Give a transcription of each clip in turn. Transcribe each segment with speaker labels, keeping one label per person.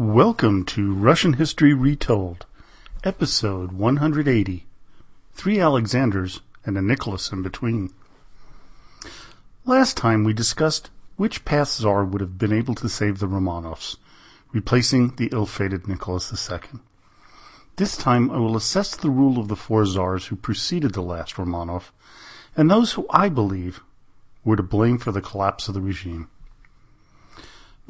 Speaker 1: Welcome to Russian History Retold, episode 180 Three Alexanders and a Nicholas in between. Last time we discussed which past Tsar would have been able to save the Romanovs, replacing the ill fated Nicholas II. This time I will assess the rule of the four Tsars who preceded the last Romanov, and those who I believe were to blame for the collapse of the regime.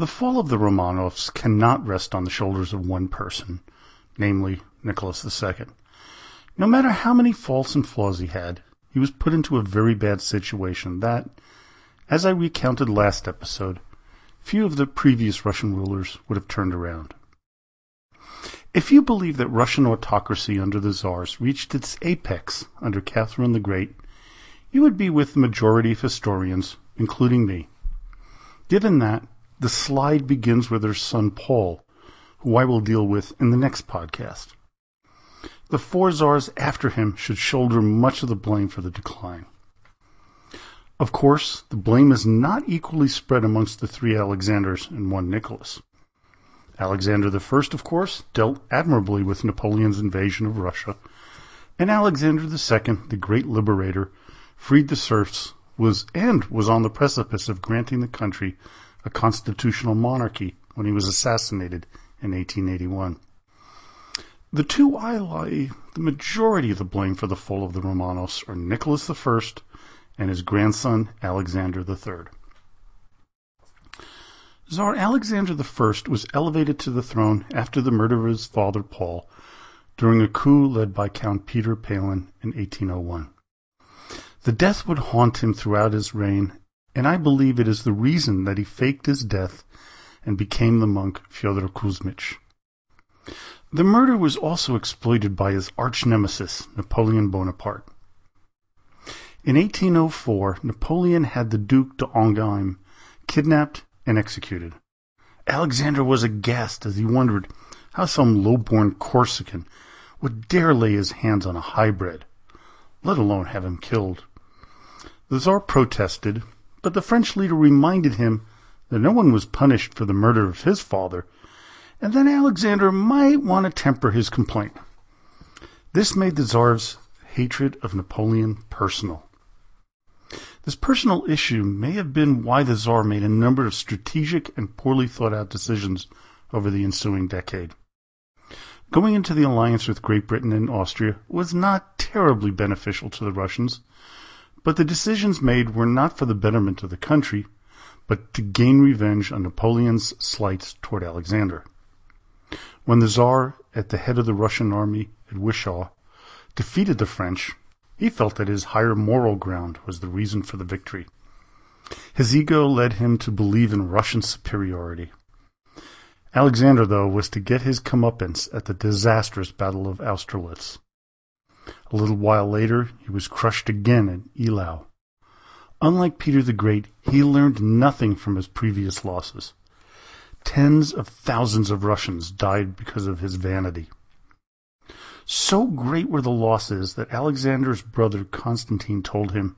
Speaker 1: The fall of the Romanovs cannot rest on the shoulders of one person, namely Nicholas II. No matter how many faults and flaws he had, he was put into a very bad situation that, as I recounted last episode, few of the previous Russian rulers would have turned around. If you believe that Russian autocracy under the Tsars reached its apex under Catherine the Great, you would be with the majority of historians, including me. Given that, the slide begins with her son Paul, who I will deal with in the next podcast. The four czars after him should shoulder much of the blame for the decline. Of course, the blame is not equally spread amongst the three Alexanders and one Nicholas. Alexander I, of course, dealt admirably with Napoleon's invasion of Russia, and Alexander II, the great liberator, freed the serfs, was and was on the precipice of granting the country a constitutional monarchy when he was assassinated in 1881. The two I lay the majority of the blame for the fall of the Romanovs are Nicholas I and his grandson Alexander III. Tsar Alexander I was elevated to the throne after the murder of his father Paul during a coup led by Count Peter Pahlen in 1801. The death would haunt him throughout his reign, and I believe it is the reason that he faked his death and became the monk Fyodor Kuzmich. The murder was also exploited by his arch nemesis, Napoleon Bonaparte. In 1804, Napoleon had the Duke d'Enghien kidnapped and executed. Alexander was aghast as he wondered how some low-born Corsican would dare lay his hands on a highbred, let alone have him killed. The Tsar protested, but the French leader reminded him that no one was punished for the murder of his father, and that Alexander might want to temper his complaint. This made the Tsar's hatred of Napoleon personal. This personal issue may have been why the Tsar made a number of strategic and poorly thought out decisions over the ensuing decade. Going into the alliance with Great Britain and Austria was not terribly beneficial to the Russians, but the decisions made were not for the betterment of the country, but to gain revenge on Napoleon's slights toward Alexander. When the Tsar, at the head of the Russian army at Wischau, defeated the French, he felt that his higher moral ground was the reason for the victory. His ego led him to believe in Russian superiority. Alexander, though, was to get his comeuppance at the disastrous Battle of Austerlitz. A little while later, he was crushed again at Eylau. Unlike Peter the Great, he learned nothing from his previous losses. Tens of thousands of Russians died because of his vanity. So great were the losses that Alexander's brother Constantine told him,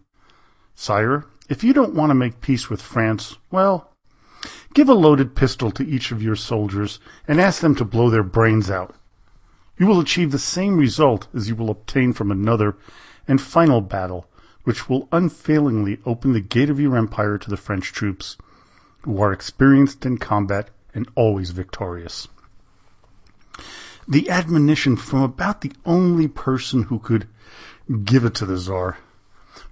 Speaker 1: Sire, if you don't want to make peace with France, well, give a loaded pistol to each of your soldiers and ask them to blow their brains out. You will achieve the same result as you will obtain from another and final battle, which will unfailingly open the gate of your empire to the French troops, who are experienced in combat and always victorious. The admonition from about the only person who could give it to the Tsar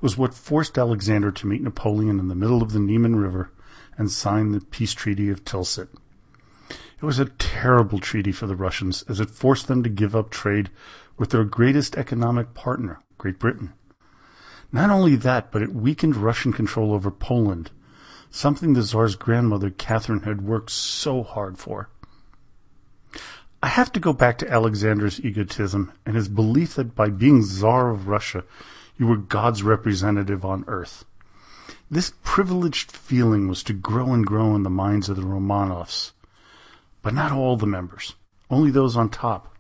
Speaker 1: was what forced Alexander to meet Napoleon in the middle of the Niemen River and sign the peace treaty of Tilsit. It was a terrible treaty for the Russians as it forced them to give up trade with their greatest economic partner, Great Britain. Not only that, but it weakened Russian control over Poland, something the Tsar's grandmother Catherine had worked so hard for. I have to go back to Alexander's egotism and his belief that by being Tsar of Russia, you were God's representative on earth. This privileged feeling was to grow and grow in the minds of the Romanovs but not all the members, only those on top.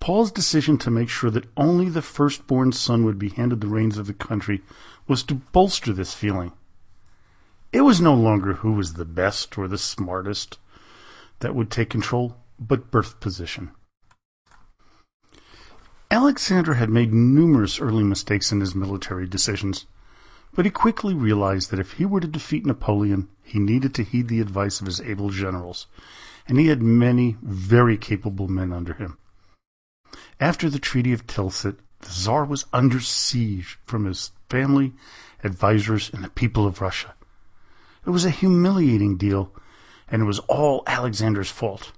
Speaker 1: Paul's decision to make sure that only the firstborn son would be handed the reins of the country was to bolster this feeling. It was no longer who was the best or the smartest. that would take control, but birth position. Alexander had made numerous early mistakes in his military decisions, but he quickly realized that if he were to defeat Napoleon, he needed to heed the advice of his able generals, and he had many very capable men under him. After the Treaty of Tilsit, the Tsar was under siege from his family, advisers, and the people of Russia. It was a humiliating deal, and it was all Alexander's fault.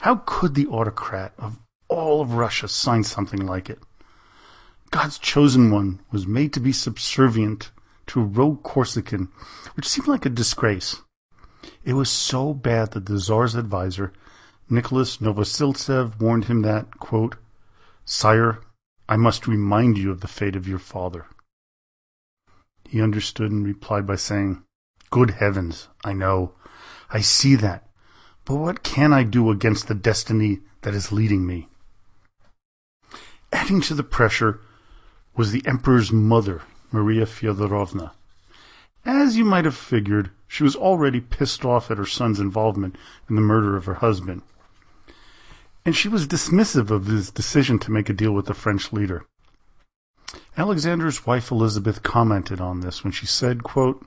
Speaker 1: How could the autocrat of all of Russia sign something like it? God's chosen one was made to be subservient to a rogue Corsican, which seemed like a disgrace. It was so bad that the Tsar's adviser, Nicholas Novosiltsev, warned him that, quote, Sire, I must remind you of the fate of your father. He understood and replied by saying, Good heavens, I know. I see that. But what can I do against the destiny that is leading me? Adding to the pressure was the Emperor's mother, Maria Fyodorovna. As you might have figured, she was already pissed off at her son's involvement in the murder of her husband and she was dismissive of his decision to make a deal with the French leader. Alexander's wife Elizabeth commented on this when she said, quote,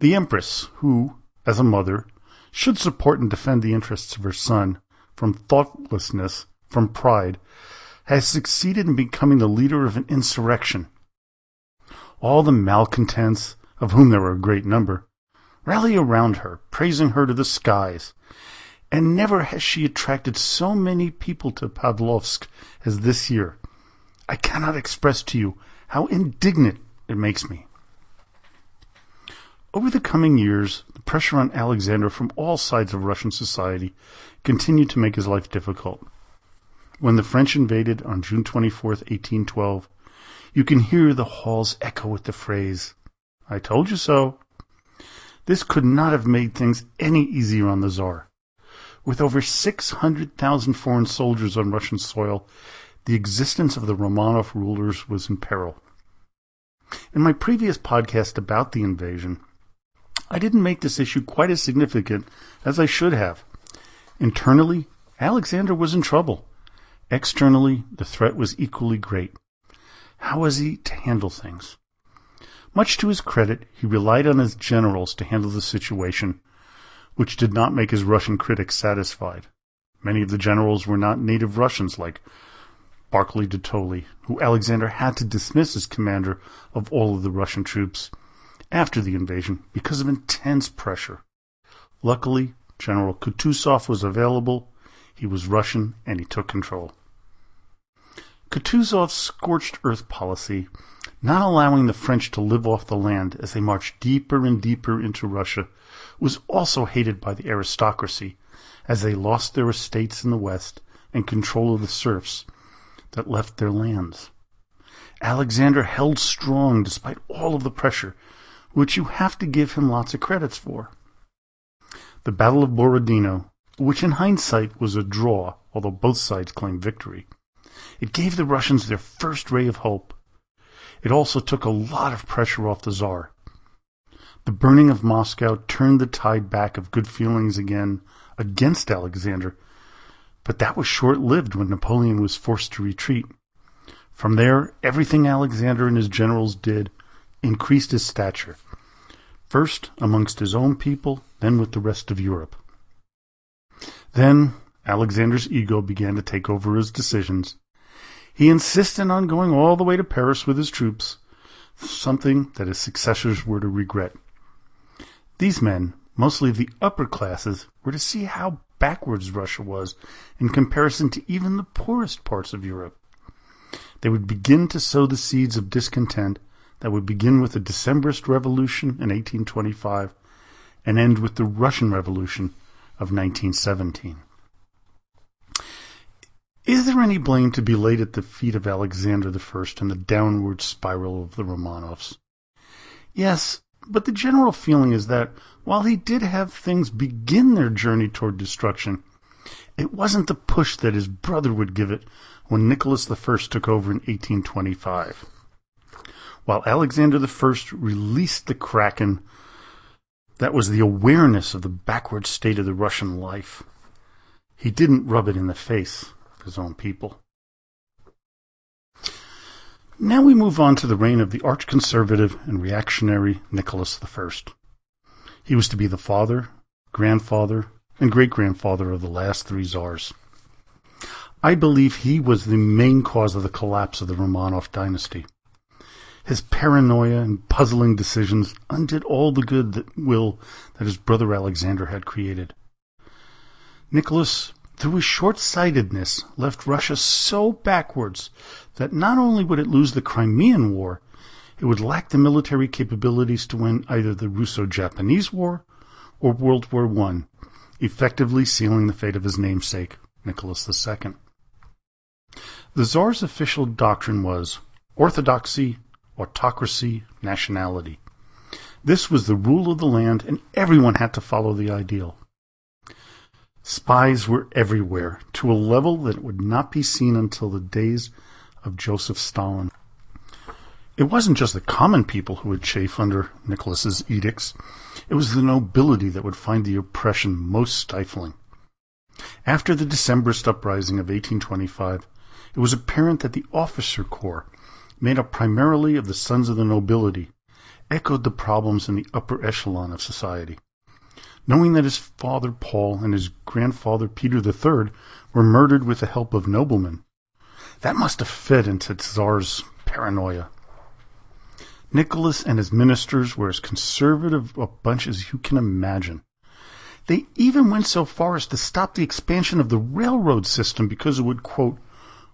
Speaker 1: The Empress, who, as a mother, should support and defend the interests of her son from thoughtlessness, from pride, has succeeded in becoming the leader of an insurrection. All the malcontents, of whom there were a great number, rally around her, praising her to the skies, and never has she attracted so many people to Pavlovsk as this year. I cannot express to you how indignant it makes me. Over the coming years, the pressure on Alexander from all sides of Russian society continued to make his life difficult. When the French invaded on June 24, 1812, you can hear the halls echo with the phrase, I told you so. This could not have made things any easier on the Tsar. With over 600,000 foreign soldiers on Russian soil, the existence of the Romanov rulers was in peril. In my previous podcast about the invasion, I didn't make this issue quite as significant as I should have. Internally, Alexander was in trouble. Externally, the threat was equally great. How was he to handle things? Much to his credit, he relied on his generals to handle the situation, which did not make his Russian critics satisfied. Many of the generals were not native Russians like Barclay de Tolly, who Alexander had to dismiss as commander of all of the Russian troops after the invasion because of intense pressure. Luckily, General Kutuzov was available, he was Russian, and he took control. Kutuzov's scorched earth policy, not allowing the French to live off the land as they marched deeper and deeper into Russia, was also hated by the aristocracy, as they lost their estates in the west and control of the serfs that left their lands. Alexander held strong despite all of the pressure, which you have to give him lots of credits for. The Battle of Borodino, which in hindsight was a draw, although both sides claimed victory, it gave the Russians their first ray of hope. It also took a lot of pressure off the Tsar, the burning of Moscow turned the tide back of good feelings again against Alexander, but that was short lived when Napoleon was forced to retreat. From there, everything Alexander and his generals did increased his stature, first amongst his own people, then with the rest of Europe. Then Alexander's ego began to take over his decisions. He insisted on going all the way to Paris with his troops, something that his successors were to regret. These men, mostly the upper classes, were to see how backwards Russia was in comparison to even the poorest parts of Europe. They would begin to sow the seeds of discontent that would begin with the Decembrist Revolution in 1825 and end with the Russian Revolution of 1917. Is there any blame to be laid at the feet of Alexander I in the downward spiral of the Romanovs? Yes, but the general feeling is that while he did have things begin their journey toward destruction, it wasn't the push that his brother would give it when Nicholas I took over in 1825. While Alexander I released the Kraken, That was the awareness of the backward state of the Russian life. He didn't rub it in the face his own people. Now we move on to the reign of the arch-conservative and reactionary Nicholas I. He was to be the father, grandfather, and great-grandfather of the last three czars. I believe he was the main cause of the collapse of the Romanov dynasty. His paranoia and puzzling decisions undid all the good that will that his brother Alexander had created. Nicholas, through his short-sightedness, left Russia so backwards that not only would it lose the Crimean War, it would lack the military capabilities to win either the Russo-Japanese War or World War I, effectively sealing the fate of his namesake, Nicholas II. The Tsar's official doctrine was orthodoxy, autocracy, nationality. This was the rule of the land, and everyone had to follow the ideal. Spies were everywhere, to a level that would not be seen until the days of Joseph Stalin. It wasn't just the common people who would chafe under Nicholas's edicts. It was the nobility that would find the oppression most stifling. After the Decembrist uprising of 1825, it was apparent that the officer corps, made up primarily of the sons of the nobility, echoed the problems in the upper echelon of society. Knowing that his father Paul and his grandfather Peter III were murdered with the help of noblemen, that must have fed into Tsar's paranoia. Nicholas and his ministers were as conservative a bunch as you can imagine. They even went so far as to stop the expansion of the railroad system because it would, quote,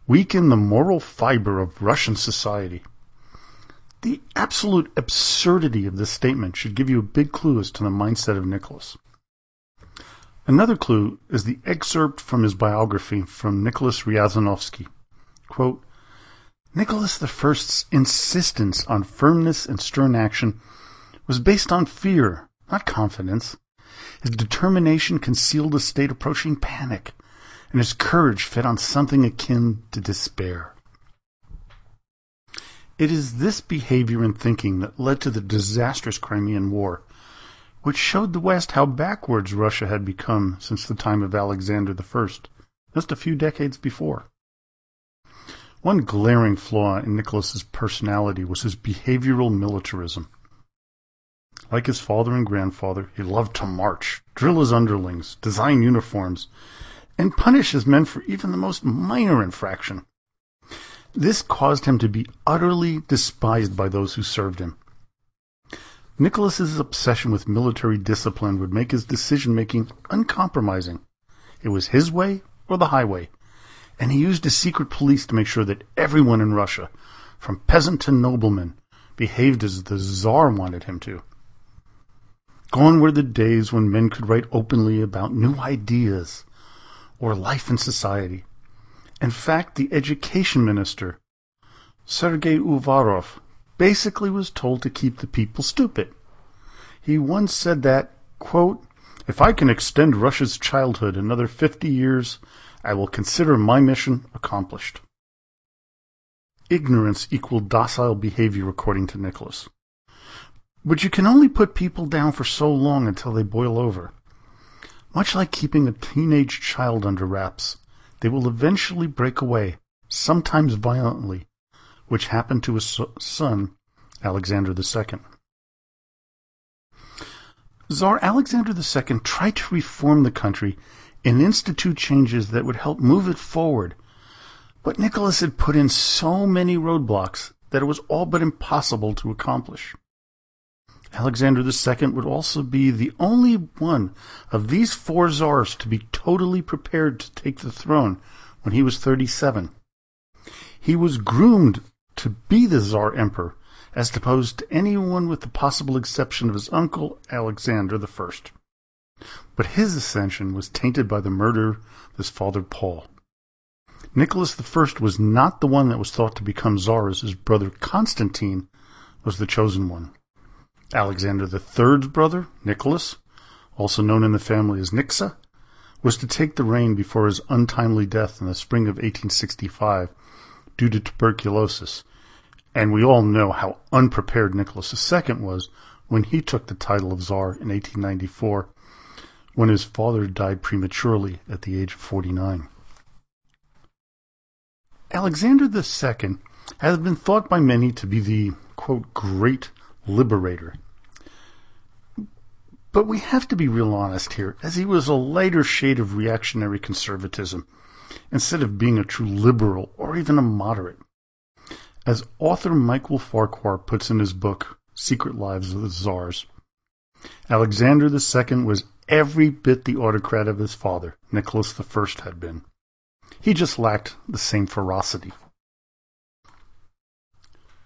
Speaker 1: weaken the moral fiber of Russian society. The absolute absurdity of this statement should give you a big clue as to the mindset of Nicholas. Another clue is the excerpt from his biography from Nicholas Riasanovsky. Quote, Nicholas I's insistence on firmness and stern action was based on fear, not confidence. His determination concealed a state approaching panic and his courage fed on something akin to despair. It is this behavior and thinking that led to the disastrous Crimean War, which showed the West how backwards Russia had become since the time of Alexander I, just a few decades before. One glaring flaw in Nicholas's personality was his behavioral militarism. Like his father and grandfather, he loved to march, drill his underlings, design uniforms, and punish his men for even the most minor infraction. This caused him to be utterly despised by those who served him. Nicholas's obsession with military discipline would make his decision-making uncompromising. It was his way or the highway, and he used his secret police to make sure that everyone in Russia, from peasant to nobleman, behaved as the Tsar wanted him to. Gone were the days when men could write openly about new ideas, or life in society. In fact, the education minister, Sergei Uvarov, basically was told to keep the people stupid. He once said that, quote, if I can extend Russia's childhood another 50 years, I will consider my mission accomplished. Ignorance equaled docile behavior according to Nicholas. But you can only put people down for so long until they boil over. Much like keeping a teenage child under wraps, they will eventually break away, sometimes violently, which happened to his son, Alexander II. Tsar Alexander II tried to reform the country and institute changes that would help move it forward, but Nicholas had put in so many roadblocks that it was all but impossible to accomplish. Alexander II would also be the only one of these four czars to be totally prepared to take the throne when he was 37. He was groomed to be the Tsar Emperor, as opposed to anyone with the possible exception of his uncle Alexander I. But his ascension was tainted by the murder of his father Paul. Nicholas I was not the one that was thought to become Tsar as his brother Constantine was the chosen one. Alexander III's brother, Nicholas, also known in the family as Nixa, was to take the reign before his untimely death in the spring of 1865 due to tuberculosis, and we all know how unprepared Nicholas II was when he took the title of Tsar in 1894, when his father died prematurely at the age of 49. Alexander II has been thought by many to be the, quote, great liberator. But we have to be real honest here, as he was a lighter shade of reactionary conservatism, instead of being a true liberal or even a moderate. As author Michael Farquhar puts in his book, Secret Lives of the Czars, Alexander II was every bit the autocrat of his father, Nicholas I, had been. He just lacked the same ferocity.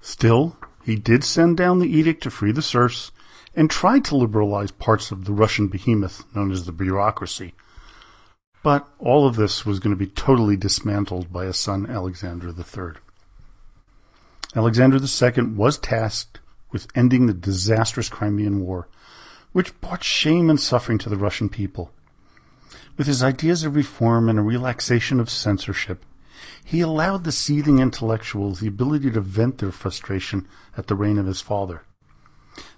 Speaker 1: Still, he did send down the edict to free the serfs and tried to liberalize parts of the Russian behemoth known as the bureaucracy. But all of this was going to be totally dismantled by his son Alexander III. Alexander II was tasked with ending the disastrous Crimean War, which brought shame and suffering to the Russian people. With his ideas of reform and a relaxation of censorship, he allowed the seething intellectuals the ability to vent their frustration at the reign of his father.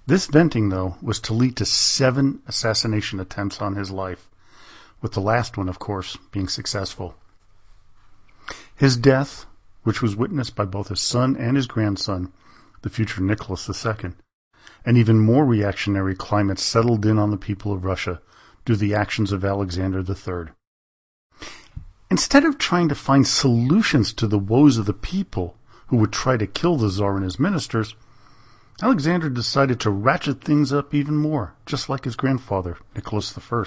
Speaker 1: This venting, though, was to lead to seven assassination attempts on his life, with the last one, of course, being successful. His death, which was witnessed by both his son and his grandson, the future Nicholas II, an even more reactionary climate settled in on the people of Russia due to the actions of Alexander III. Instead of trying to find solutions to the woes of the people who would try to kill the Tsar and his ministers, Alexander decided to ratchet things up even more, just like his grandfather, Nicholas I.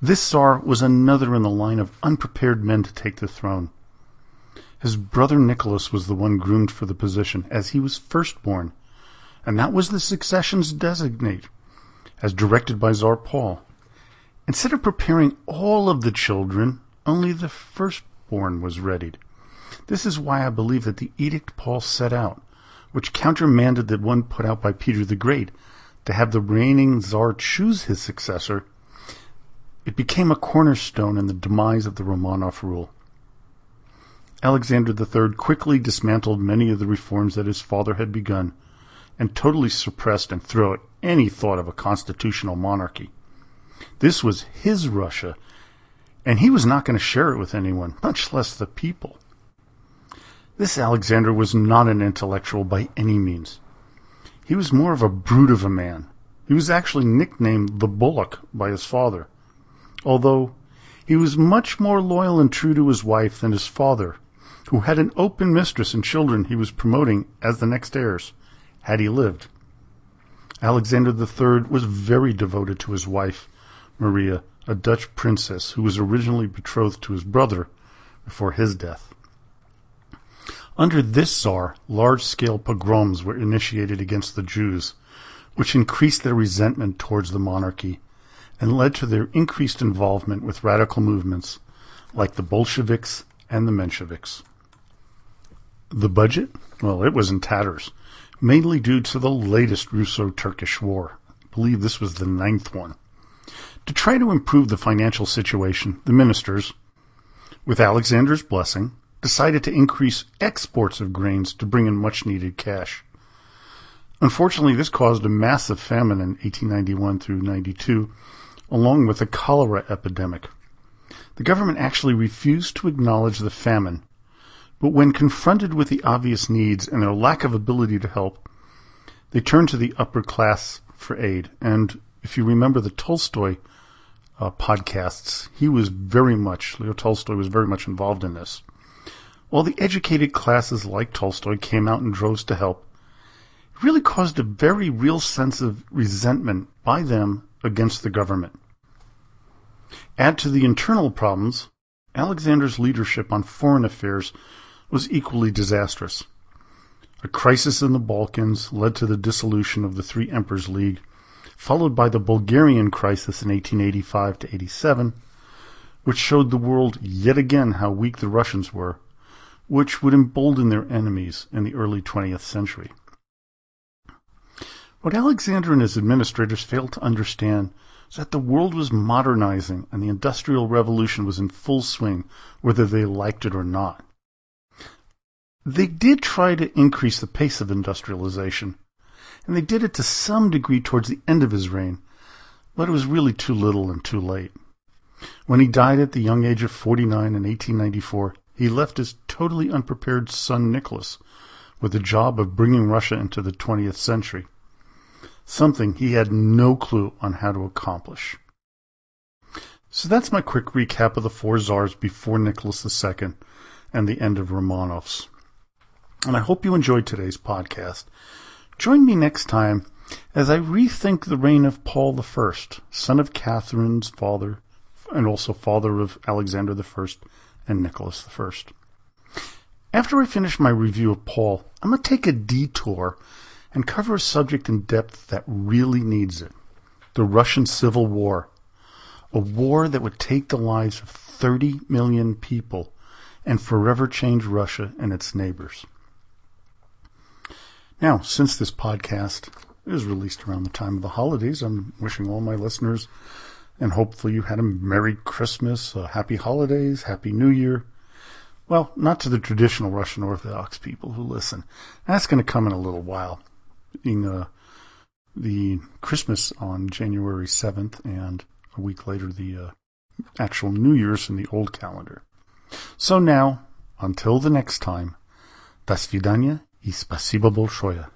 Speaker 1: This Tsar was another in the line of unprepared men to take the throne. His brother Nicholas was the one groomed for the position, as he was firstborn, and that was the succession's designate, as directed by Tsar Paul. Instead of preparing all of the children, only the firstborn was readied. This is why I believe that the edict Paul set out, which countermanded the one put out by Peter the Great, to have the reigning Tsar choose his successor, it became a cornerstone in the demise of the Romanov rule. Alexander III quickly dismantled many of the reforms that his father had begun, and totally suppressed and threw out any thought of a constitutional monarchy. This was his Russia, and he was not going to share it with anyone, much less the people. This Alexander was not an intellectual by any means. He was more of a brute of a man. He was actually nicknamed the Bullock by his father, although he was much more loyal and true to his wife than his father, who had an open mistress and children he was promoting as the next heirs, had he lived. Alexander III was very devoted to his wife, Maria, a Dutch princess who was originally betrothed to his brother before his death. Under this Tsar, large-scale pogroms were initiated against the Jews, which increased their resentment towards the monarchy and led to their increased involvement with radical movements like the Bolsheviks and the Mensheviks. The budget? Well, it was in tatters, mainly due to the latest Russo-Turkish war. I believe this was the ninth one. To try to improve the financial situation, the ministers, with Alexander's blessing, decided to increase exports of grains to bring in much needed cash. Unfortunately, this caused a massive famine in 1891 through 92, along with a cholera epidemic. The government actually refused to acknowledge the famine, but when confronted with the obvious needs and their lack of ability to help, they turned to the upper class for aid. And if you remember the Tolstoy uh, podcasts, he was very much, Leo Tolstoy was very much involved in this. While the educated classes like Tolstoy came out in droves to help, it really caused a very real sense of resentment by them against the government. Add to the internal problems, Alexander's leadership on foreign affairs was equally disastrous. A crisis in the Balkans led to the dissolution of the Three Emperors League followed by the Bulgarian crisis in 1885 to 87, which showed the world yet again how weak the Russians were, which would embolden their enemies in the early 20th century. What Alexander and his administrators failed to understand was that the world was modernizing and the Industrial Revolution was in full swing, whether they liked it or not. They did try to increase the pace of industrialization, and they did it to some degree towards the end of his reign, but it was really too little and too late. When he died at the young age of 49 in 1894, he left his totally unprepared son Nicholas with the job of bringing Russia into the 20th century, something he had no clue on how to accomplish. So that's my quick recap of the four czars before Nicholas II and the end of Romanovs. And I hope you enjoyed today's podcast. Join me next time as I rethink the reign of Paul I, son of Catherine's father, and also father of Alexander I and Nicholas I. After I finish my review of Paul, I'm going to take a detour and cover a subject in depth that really needs it the Russian Civil War. A war that would take the lives of 30 million people and forever change Russia and its neighbors. Now, since this podcast is released around the time of the holidays, I'm wishing all my listeners and hopefully you had a Merry Christmas, a Happy Holidays, Happy New Year. Well, not to the traditional Russian Orthodox people who listen. That's going to come in a little while, being uh, the Christmas on January 7th and a week later the uh, actual New Year's in the old calendar. So now, until the next time, до свидания и спасибо большое.